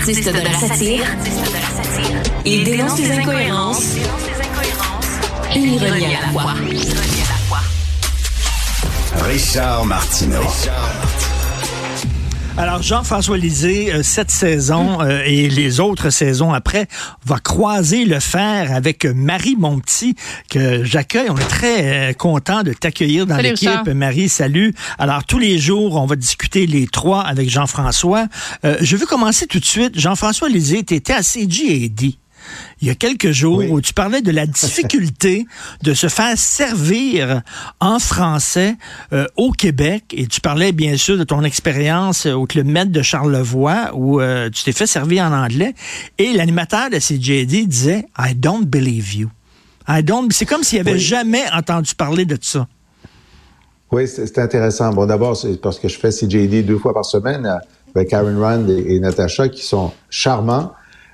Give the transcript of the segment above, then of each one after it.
Artiste de la satire, il dénonce les incohérences et ironie à la fois. Richard Martineau. Alors, Jean-François Lisée, euh, cette saison euh, et les autres saisons après, va croiser le fer avec Marie Monti, que j'accueille. On est très euh, content de t'accueillir dans l'équipe. Marie, salut. Alors, tous les jours, on va discuter les trois avec Jean-François. Euh, je veux commencer tout de suite. Jean-François Lisée, tu étais à CGAD. Il y a quelques jours Oui. où tu parlais de la difficulté de se faire servir en français euh, au Québec et tu parlais bien sûr de ton expérience euh, au Club Med de Charlevoix où euh, tu t'es fait servir en anglais et l'animateur de CJD disait I don't believe you. I don't c'est comme s'il avait Oui. jamais entendu parler de ça. Oui, c'est intéressant. Bon, d'abord, c'est parce que je fais CJD deux fois par semaine avec Karen Rand et, et Natacha, qui sont charmants.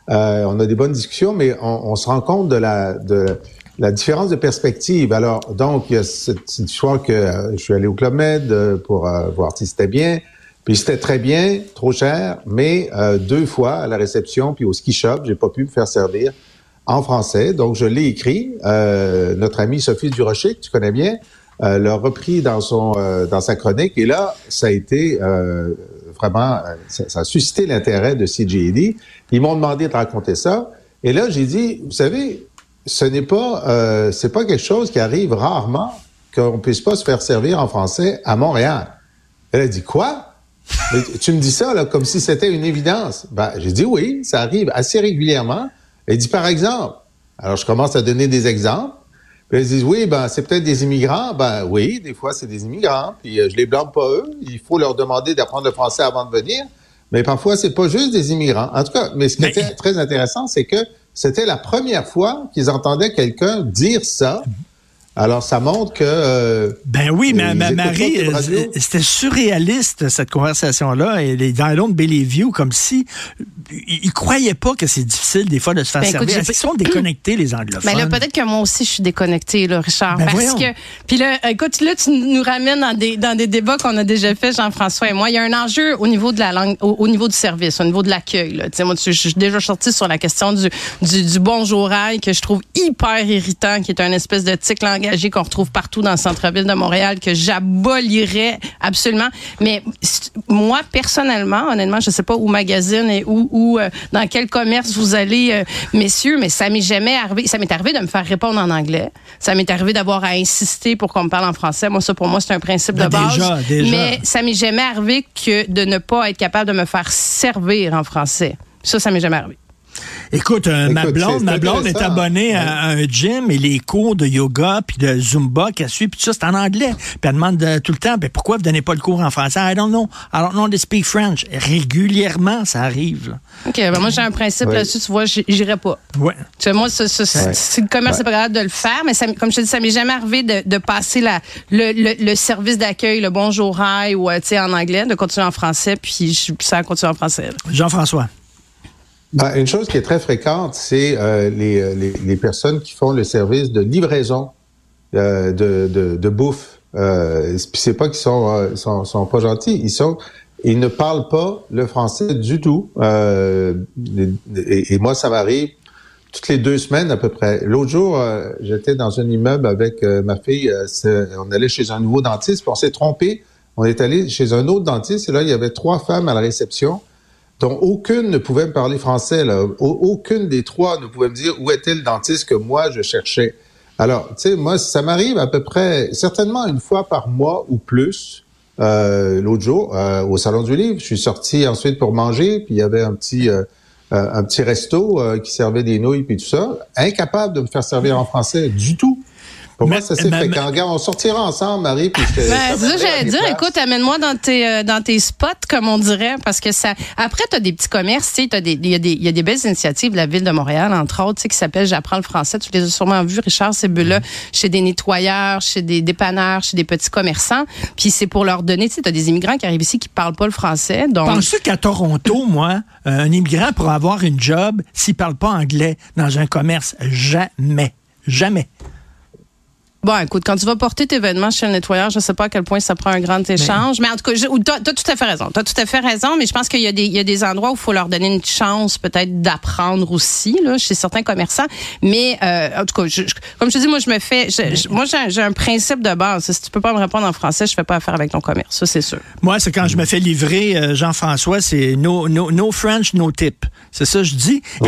Euh, on a des bonnes discussions, mais on, on se rend compte de la, de la différence de perspective. Alors, donc, il y a cette, histoire que euh, je suis allé au Club Med euh, pour euh, voir si c'était bien. Puis c'était très bien, trop cher, mais deux fois à la réception puis au ski shop, j'ai pas pu me faire servir en français. Donc, je l'ai écrit. Notre amie Sophie Durocher, que tu connais bien, euh, l'a repris dans son euh, dans sa chronique. Et là, ça a été euh, vraiment, euh, ça, a suscité l'intérêt de CJD. Ils m'ont demandé de raconter ça. Et là, j'ai dit, vous savez, ce n'est pas, euh, c'est pas quelque chose qui arrive rarement qu'on puisse pas se faire servir en français à Montréal. Elle a dit quoi? Mais tu me dis ça là comme si c'était une évidence. Ben, j'ai dit oui, ça arrive assez régulièrement. Elle dit par exemple. Alors je commence à donner des exemples. Puis elles disent oui, ben c'est peut-être des immigrants. Ben oui, des fois c'est des immigrants. Puis euh, je les blâme pas eux. Il faut leur demander d'apprendre le français avant de venir. Mais parfois c'est pas juste des immigrants. En tout cas, mais ce qui Mais- était très intéressant, c'est que c'était la première fois qu'ils entendaient quelqu'un dire ça. Alors ça montre que euh, Ben oui, mais Ils ma- Marie, euh, Radio. c'était surréaliste cette conversation-là. Et les dans l'autre Bellevue, comme si ils ils croyaient pas que c'est difficile des fois de se faire Ben, écoute, servir. qu'ils sont déconnectés les anglophones? Mais là, peut-être que moi aussi, je suis déconnectée, là, Richard. Ben parce voyons. que. Puis là, écoute, là, tu nous ramènes dans des, dans des débats qu'on a déjà fait, Jean-François et moi. Il y a un enjeu au niveau de la langue, au, au niveau du service, au niveau de l'accueil, là. Tu sais, moi, je suis déjà sortie sur la question du, du, du bonjour aïe, que je trouve hyper irritant, qui est un espèce de tic qu'on retrouve partout dans le centre-ville de Montréal, que j'abolirais absolument. Mais moi, personnellement, honnêtement, je sais pas où magazine et où, où euh, dans quel commerce vous allez, euh, messieurs, mais ça m'est jamais arrivé. Ça m'est arrivé de me faire répondre en anglais. Ça m'est arrivé d'avoir à insister pour qu'on me parle en français. Moi, ça, pour moi, c'est un principe de base. déjà, déjà. Mais ça m'est jamais arrivé que de ne pas être capable de me faire servir en français. Ça, ça m'est jamais arrivé. Écoute, euh, ma blonde, ma blonde est abonnée à, à un gym et les cours de yoga puis de zumba qu'elle suit puis tout ça c'est en anglais. Puis elle demande euh, tout le temps, ben pourquoi vous donnez pas le cours en français? I don't know. I don't know to speak French. Régulièrement, ça arrive. là. OK, ben moi, j'ai un principe Ouais. là-dessus. Tu vois, j'irai pas. Ouais. Tu sais, moi, ça, ça, Ouais. si le commerce n'est pas capable de le faire, mais ça, comme je te dis, ça m'est jamais arrivé de, de passer la, le, le, le service d'accueil, le bonjour hi ou euh, tu sais en anglais, de continuer en français, puis je, ça continue en français. là. Jean-François. Ben, une chose qui est très fréquente, c'est euh, les, euh, les, personnes qui font le service de livraison euh, de, bouffe. Euh, c'est pas qu'ils sont, sont, pas gentils, ils sont, ils ne parlent pas le français du tout. Et, moi, ça m'arrive toutes les deux semaines à peu près. L'autre jour, j'étais dans un immeuble avec ma fille. on allait chez un nouveau dentiste, on s'est trompé. On est allé chez un autre dentiste et là, il y avait trois femmes à la réception dont aucune ne pouvait me parler français. Là. Au- Aucune des trois ne pouvait me dire où était le dentiste que moi je cherchais. Alors, tu sais, moi, ça m'arrive à peu près, certainement une fois par mois ou plus. Euh, L'autre jour, euh, au Salon du Livre, je suis sorti ensuite pour manger, puis il y avait un petit, euh, euh, un petit resto qui servait des nouilles puis tout ça. Incapable de me faire servir en français du tout. Pour Mais- moi, ça c'est mais- fréquent. Regarde, on sortira ensemble, Marie, puis Ben, ça j'allais dire. places. Écoute, amène-moi dans tes, euh, dans tes spots, comme on dirait, parce que ça. Après, tu as des petits commerces, tu sais, t'as des- il y, a des- il y a des belles initiatives de la ville de Montréal, entre autres, tu sais, qui s'appellent J'apprends le français. Tu les as sûrement vus, Richard, ces bulles-là, chez des nettoyeurs, chez des dépanneurs, chez des petits commerçants. Puis c'est pour leur donner, tu sais, tu as des immigrants qui arrivent ici qui parlent pas le français. Donc, Penses-tu qu'à Toronto, moi, euh, un immigrant pour avoir une job, s'il parle pas anglais dans un commerce, jamais. Jamais. Bon, écoute, quand tu vas porter tes vêtements chez le nettoyeur, je sais pas à quel point ça prend un grand échange, mais, en tout cas, tu as, tout à fait raison. Tu as tout à fait raison, mais je pense qu'il y, a des, il y a des endroits où il faut leur donner une chance peut-être d'apprendre aussi, là, chez certains commerçants. Mais euh, en tout cas, je, comme je te dis, moi, je me fais... moi, j'ai un principe de base. Si tu peux pas me répondre en français, je fais pas affaire avec ton commerce. Ça, c'est sûr. Moi, c'est quand je me fais livrer, euh, Jean-François, c'est no, no, no French, no tip. C'est ça, je dis. Et,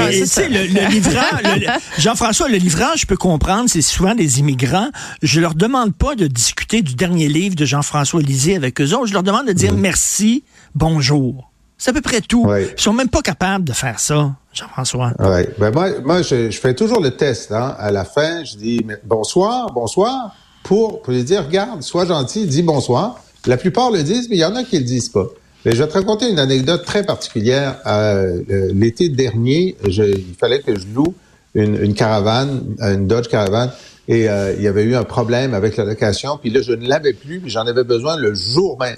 le, le livreur, Jean-François, le livreur, je peux comprendre, c'est souvent des immigrants. Je leur demande pas de discuter du dernier livre de Jean-François Lisée avec eux autres. Je leur demande de dire merci, bonjour. C'est à peu près tout. Ils sont même pas capables de faire ça, Jean-François. Oui. Ben moi, moi je, fais toujours le test. Hein. À la fin, je dis bonsoir, bonsoir, pour, pour lui dire, regarde, sois gentil, dis bonsoir. La plupart le disent, mais il y en a qui le disent pas. Mais je vais te raconter une anecdote très particulière. Euh, l'été dernier, je, il fallait que je loue une, une caravane, une Dodge Caravan, et euh, il y avait eu un problème avec la location. Puis là, je ne l'avais plus, mais j'en avais besoin le jour même.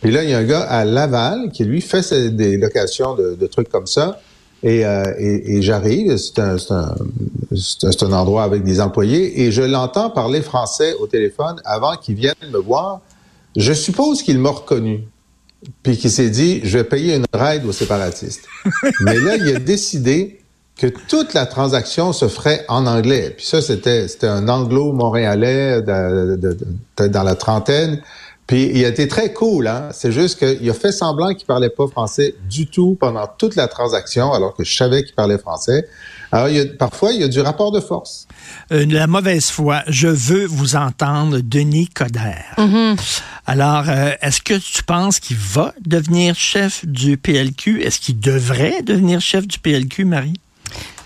Puis là, il y a un gars à Laval qui, lui, fait des locations de, trucs comme ça. Et, euh, et, j'arrive, c'est un, un, un, endroit avec des employés, et je l'entends parler français au téléphone avant qu'il vienne me voir. Je suppose qu'il m'a reconnu, puis qu'il s'est dit, je vais payer une ride aux séparatistes. Mais là, il a décidé que toute la transaction se ferait en anglais. Puis ça, c'était c'était un anglo-montréalais dans la trentaine. Puis il a été très cool, hein. C'est juste qu'il a fait semblant qu'il parlait pas français du tout pendant toute la transaction, alors que je savais qu'il parlait français. Alors, il y a, parfois, il y a du rapport de force. Euh, la mauvaise foi. Je veux vous entendre, Denis Coderre. Mm-hmm. Alors, euh, est-ce que tu penses qu'il va devenir chef du PLQ? Est-ce qu'il devrait devenir chef du PLQ, Marie?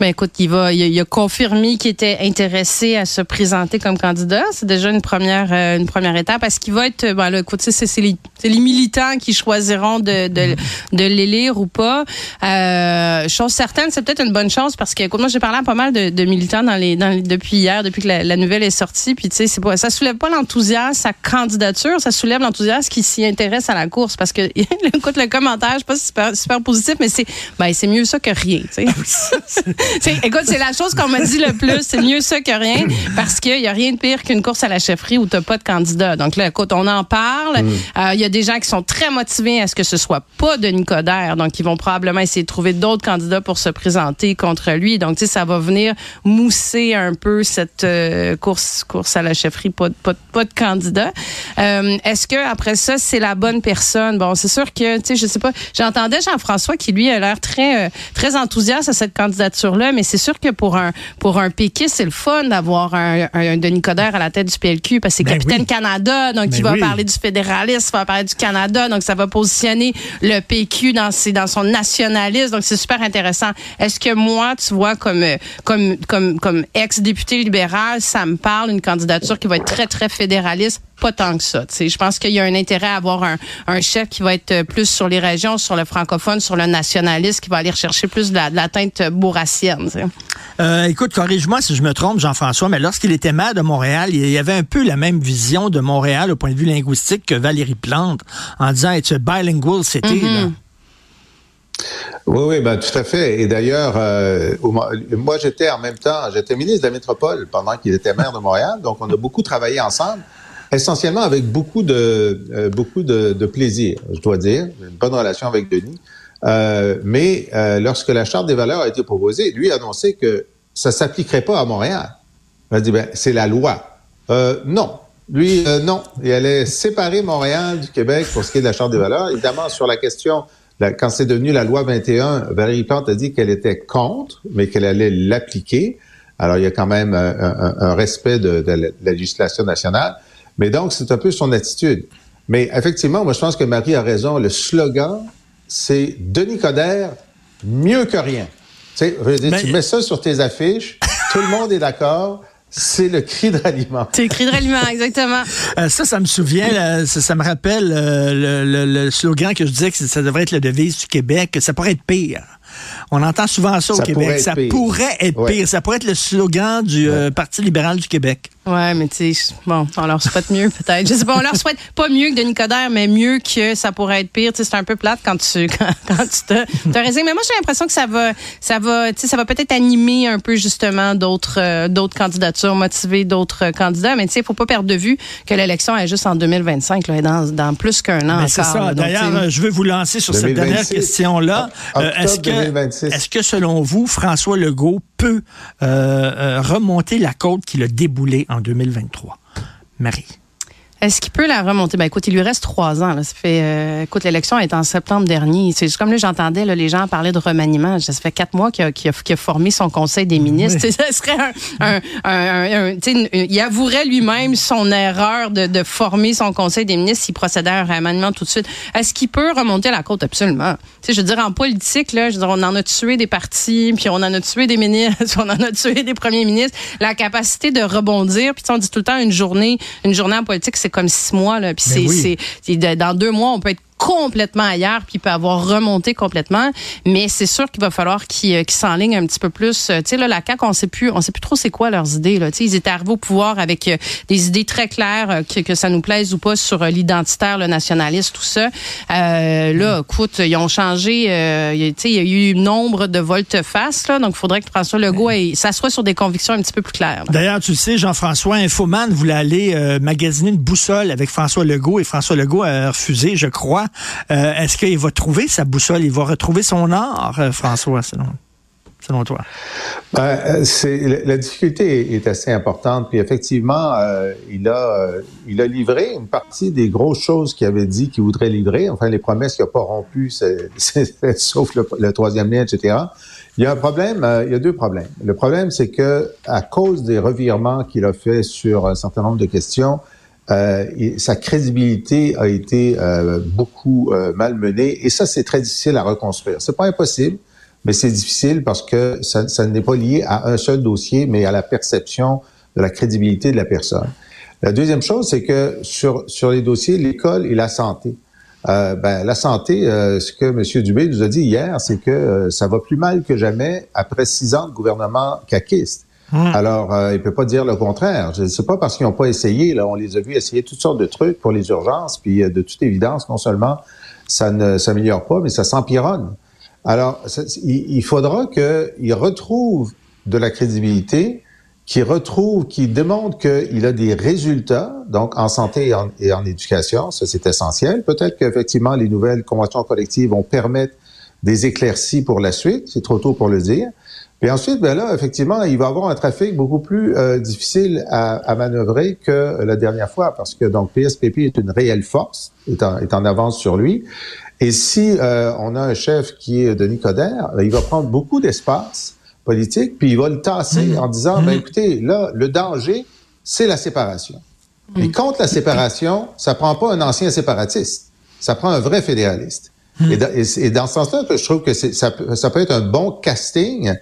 Ben écoute, il va, il a, confirmé qu'il était intéressé à se présenter comme candidat. C'est déjà une première, euh, une première étape. Parce qu'il va être, ben là, écoute, c'est les, les, militants qui choisiront de, de, de l'élire ou pas. Euh, chose certaine, c'est peut-être une bonne chose parce que, écoute, moi j'ai parlé à pas mal de, de militants dans les, dans depuis hier, depuis que la, nouvelle est sortie. Puis tu sais, c'est pas, ça soulève pas l'enthousiasme sa candidature, ça soulève l'enthousiasme qui s'y intéresse à la course. Parce que, écoute, le commentaire, je sais pas si super, super positif, mais c'est, ben c'est mieux ça que rien. Tu écoute, c'est la chose qu'on m'a dit le plus. C'est mieux ça que rien parce qu'il y a rien de pire qu'une course à la chefferie où t'as pas de candidat. Donc là, écoute, on en parle. Mm. Euh, il y a des gens qui sont très motivés à ce que ce soit pas Denis Coderre. Donc, ils vont probablement essayer de trouver d'autres candidats pour se présenter contre lui. Donc, tu sais, ça va venir mousser un peu cette euh, course course à la chefferie, pas, pas, pas de candidat. Euh, Est-ce que après ça, c'est la bonne personne? Bon, c'est sûr que, tu sais, je sais pas. J'entendais Jean-François qui, lui, a l'air très, euh, très enthousiaste à cette candidature mais c'est sûr que pour un pour un péquiste, c'est le fun d'avoir un, un, Denis Coderre à la tête du PLQ parce que c'est ben capitaine Canada, donc ben il va parler du fédéralisme, il va parler du Canada, donc ça va positionner le PQ dans ses, dans son nationalisme, donc c'est super intéressant. Est-ce que moi, tu vois, comme comme comme comme ex-député libéral, ça me parle une candidature qui va être très très fédéraliste? Pas tant que ça. Je pense qu'il y a un intérêt à avoir un, un, chef qui va être plus sur les régions, sur le francophone, sur le nationaliste, qui va aller chercher plus de la, de la teinte bourrassienne. Euh, écoute, corrige-moi si je me trompe, Jean-François, mais lorsqu'il était maire de Montréal, il y avait un peu la même vision de Montréal au point de vue linguistique que Valérie Plante, en disant être bilingual city. Mm-hmm. Oui, oui, ben, tout à fait. Et d'ailleurs, euh, moi, j'étais en même temps, j'étais ministre de la métropole pendant qu'il était maire de Montréal, donc on a beaucoup travaillé ensemble essentiellement avec beaucoup de euh, beaucoup de, de, plaisir, je dois dire, une bonne relation avec Denis. Euh, mais euh, lorsque la charte des valeurs a été proposée, lui a annoncé que ça s'appliquerait pas à Montréal. Il a dit ben c'est la loi. Euh, non, lui non, il allait séparer Montréal du Québec pour ce qui est de la charte des valeurs. Évidemment sur la question quand c'est devenu la loi 21, Valérie Plante a dit qu'elle était contre, mais qu'elle allait l'appliquer. Alors il y a quand même un, un, respect de, de la législation nationale. Mais donc, c'est un peu son attitude. Mais effectivement, moi, je pense que Marie a raison. Le slogan, c'est Denis Coderre, mieux que rien. Tu sais, tu mets ça sur tes affiches, tout le monde est d'accord. C'est le cri de ralliement. C'est le cri de ralliement, exactement. Euh, ça, ça me souvient, ça, me rappelle euh, le, le, slogan que je disais que ça devrait être la devise du Québec, que ça pourrait être pire. On entend souvent ça au Ça Québec. pourrait ça pire. pourrait être Ouais. pire. Ça pourrait être le slogan du euh, Parti libéral du Québec. Ouais, mais tu sais, bon, on leur souhaite mieux peut-être. Je sais pas, on leur souhaite pas mieux que Denis Coderre, mais mieux que ça pourrait être pire. Tu sais, c'est un peu plate quand tu quand, quand tu te, te résignes. Mais moi, j'ai l'impression que ça va, ça va, tu sais, ça va peut-être animer un peu justement d'autres euh, d'autres candidatures, motiver d'autres euh, candidats. Mais tu sais, faut pas perdre de vue que l'élection est juste en 2025, là, et dans, dans plus qu'un an Mais encore. c'est ça. là. D'ailleurs, je veux vous lancer sur cette 2026. dernière question-là. O- Euh, est-ce que, 2026. est-ce que, selon vous, François Legault peut euh, euh, remonter la côte qu'il a déboulée en 2023? Marie. Est-ce qu'il peut la remonter? Ben écoute, il lui reste trois ans. Là. Ça fait, euh, écoute, l'élection est en septembre dernier. C'est juste comme là, j'entendais les gens parler de remaniement. Ça fait quatre mois qu'il a, formé son conseil des ministres. Ça serait un, il avouerait lui-même son erreur de, de former son conseil des ministres s'il procédait à un remaniement tout de suite. Est-ce qu'il peut remonter la côte? Absolument. Tu sais, je veux dire, en politique, là, je veux dire, on en a tué des partis, puis on en a tué des ministres, on en a tué des premiers ministres. La capacité de rebondir, puis on dit tout le temps une journée, une journée en politique, c'est comme six mois, là, puis Ben c'est, oui. c'est, dans deux mois, on peut être complètement ailleurs, puis il peut avoir remonté complètement. Mais c'est sûr qu'il va falloir qu'il, euh, qu'il s'enligne un petit peu plus. Euh, Tu sais, là, la CAQ, on sait plus, on sait plus trop c'est quoi leurs idées, là. Tu sais, ils étaient arrivés au pouvoir avec euh, des idées très claires, que, que ça nous plaise ou pas, sur l'identitaire, le nationaliste, tout ça. Euh, là, écoute, ils ont changé, euh, il y a- tu sais, il y a eu nombre de volte-face, là. Donc, il faudrait que François Legault ait- s'assoie sur des convictions un petit peu plus claires. D'ailleurs, tu le sais, Jean-François Infoman voulait aller euh, magasiner une boussole avec François Legault et François Legault a refusé, je crois. Euh, Est-ce qu'il va trouver sa boussole? Il va retrouver son or, euh, François, selon, selon toi? Ben, euh, la, difficulté est, assez importante. Puis effectivement, il a il a livré une partie des grosses choses qu'il avait dit qu'il voudrait livrer. Enfin, les promesses qu'il n'a pas rompues, sauf le, troisième lien, etc. Il y a un problème. il y a deux problèmes. Le problème, c'est que à cause des revirements qu'il a fait sur un certain nombre de questions, euh, sa crédibilité a été euh, beaucoup euh, malmenée. Et ça, c'est très difficile à reconstruire. C'est pas impossible mais c'est difficile parce que ça, ça n'est pas lié à un seul dossier, mais à la perception de la crédibilité de la personne. La deuxième chose, c'est que sur, sur les dossiers, l'école et la santé, euh, ben, la santé, euh, ce que M. Dubé nous a dit hier, c'est que euh, ça va plus mal que jamais après six ans de gouvernement caquiste. Alors, euh, il peut pas dire le contraire. Je sais pas parce qu'ils n'ont pas essayé. Là, on les a vus essayer toutes sortes de trucs pour les urgences, puis euh, de toute évidence, non seulement ça ne s'améliore pas, mais ça s'empironne. Alors, il, faudra qu'il retrouve de la crédibilité, qu'il retrouve, qu'il démontre qu'il a des résultats, donc en santé et en, et en éducation, ça c'est essentiel. Peut-être qu'effectivement les nouvelles conventions collectives vont permettre des éclaircies pour la suite, c'est trop tôt pour le dire. Puis ensuite, ben là, effectivement, il va avoir un trafic beaucoup plus euh, difficile à, à manœuvrer que la dernière fois, parce que donc PSPP est une réelle force, est en, est en avance sur lui. Et si euh, on a un chef qui est Denis Coderre, ben, il va prendre beaucoup d'espace politique, puis il va le tasser en disant, ben écoutez, là, le danger, c'est la séparation. Et contre la séparation, ça prend pas un ancien séparatiste, ça prend un vrai fédéraliste. Et, dans, et et dans ce sens-là, je trouve que ça peut être un bon casting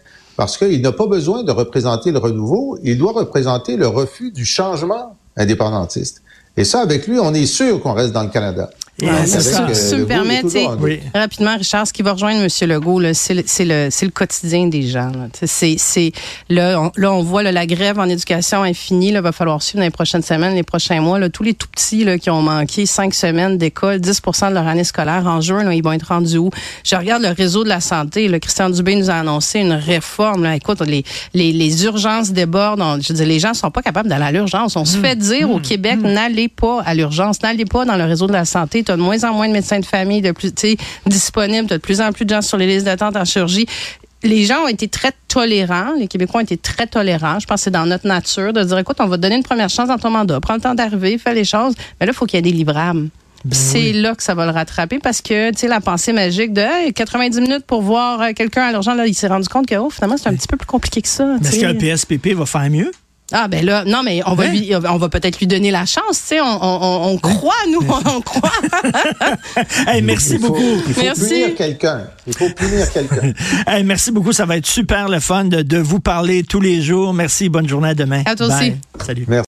parce qu'il n'a pas besoin de représenter le renouveau, il doit représenter le refus du changement indépendantiste. Et ça, avec lui, on est sûr qu'on reste dans le Canada. Et, ça. ça. Tu me doute. Oui. Rapidement, Richard, ce qui va rejoindre M. Legault, là, c'est le, c'est le, c'est le quotidien des gens. Là. Tu sais, C'est, c'est, là, on, là, on voit là, la grève en éducation est finie. Il va falloir suivre dans les prochaines semaines, les prochains mois. Là, tous les tout petits là, qui ont manqué cinq semaines d'école, 10% de leur année scolaire en juin, là, ils vont être rendus où? Je regarde le réseau de la santé. Là, Christian Dubé nous a annoncé une réforme. Là. Écoute, les, les, les urgences débordent. On- je veux dire, les gens sont pas capables d'aller à l'urgence. On se fait dire au Québec, n'allez pas à l'urgence, n'allez pas dans le réseau de la santé. Tu as de moins en moins de médecins de famille de plus, disponibles. Tu as de plus en plus de gens sur les listes d'attente en chirurgie. Les gens ont été très tolérants. Les Québécois ont été très tolérants. Je pense que c'est dans notre nature de dire, écoute, on va te donner une première chance dans ton mandat. Prends le temps d'arriver, fais les choses. Mais là, il faut qu'il y ait des livrables. Puis c'est là que ça va le rattraper parce que, tu sais, la pensée magique de hey, 90 minutes pour voir euh, quelqu'un à l'urgence, là, il s'est rendu compte que, oh, finalement, c'est un petit peu plus compliqué que ça. Est-ce qu'un PSPP va faire mieux? Ah ben là, non mais on va Hein? lui, on va peut-être lui donner la chance, tu sais, on, on, croit nous, on, on croit. Hey, merci il faut, beaucoup. Il faut Merci. punir quelqu'un. Il faut punir quelqu'un. Hey, merci beaucoup. Ça va être super le fun de, de vous parler tous les jours. Merci. Bonne journée à demain. À toi Bye. aussi. Salut. Merci.